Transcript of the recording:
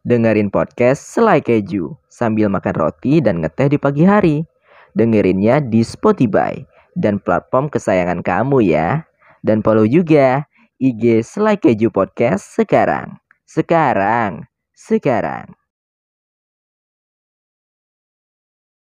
Dengerin podcast Selai Keju sambil makan roti dan ngeteh di pagi hari. Dengerinnya di Spotify dan platform kesayangan kamu ya. Dan follow juga IG Selai Keju Podcast sekarang. Sekarang. Sekarang.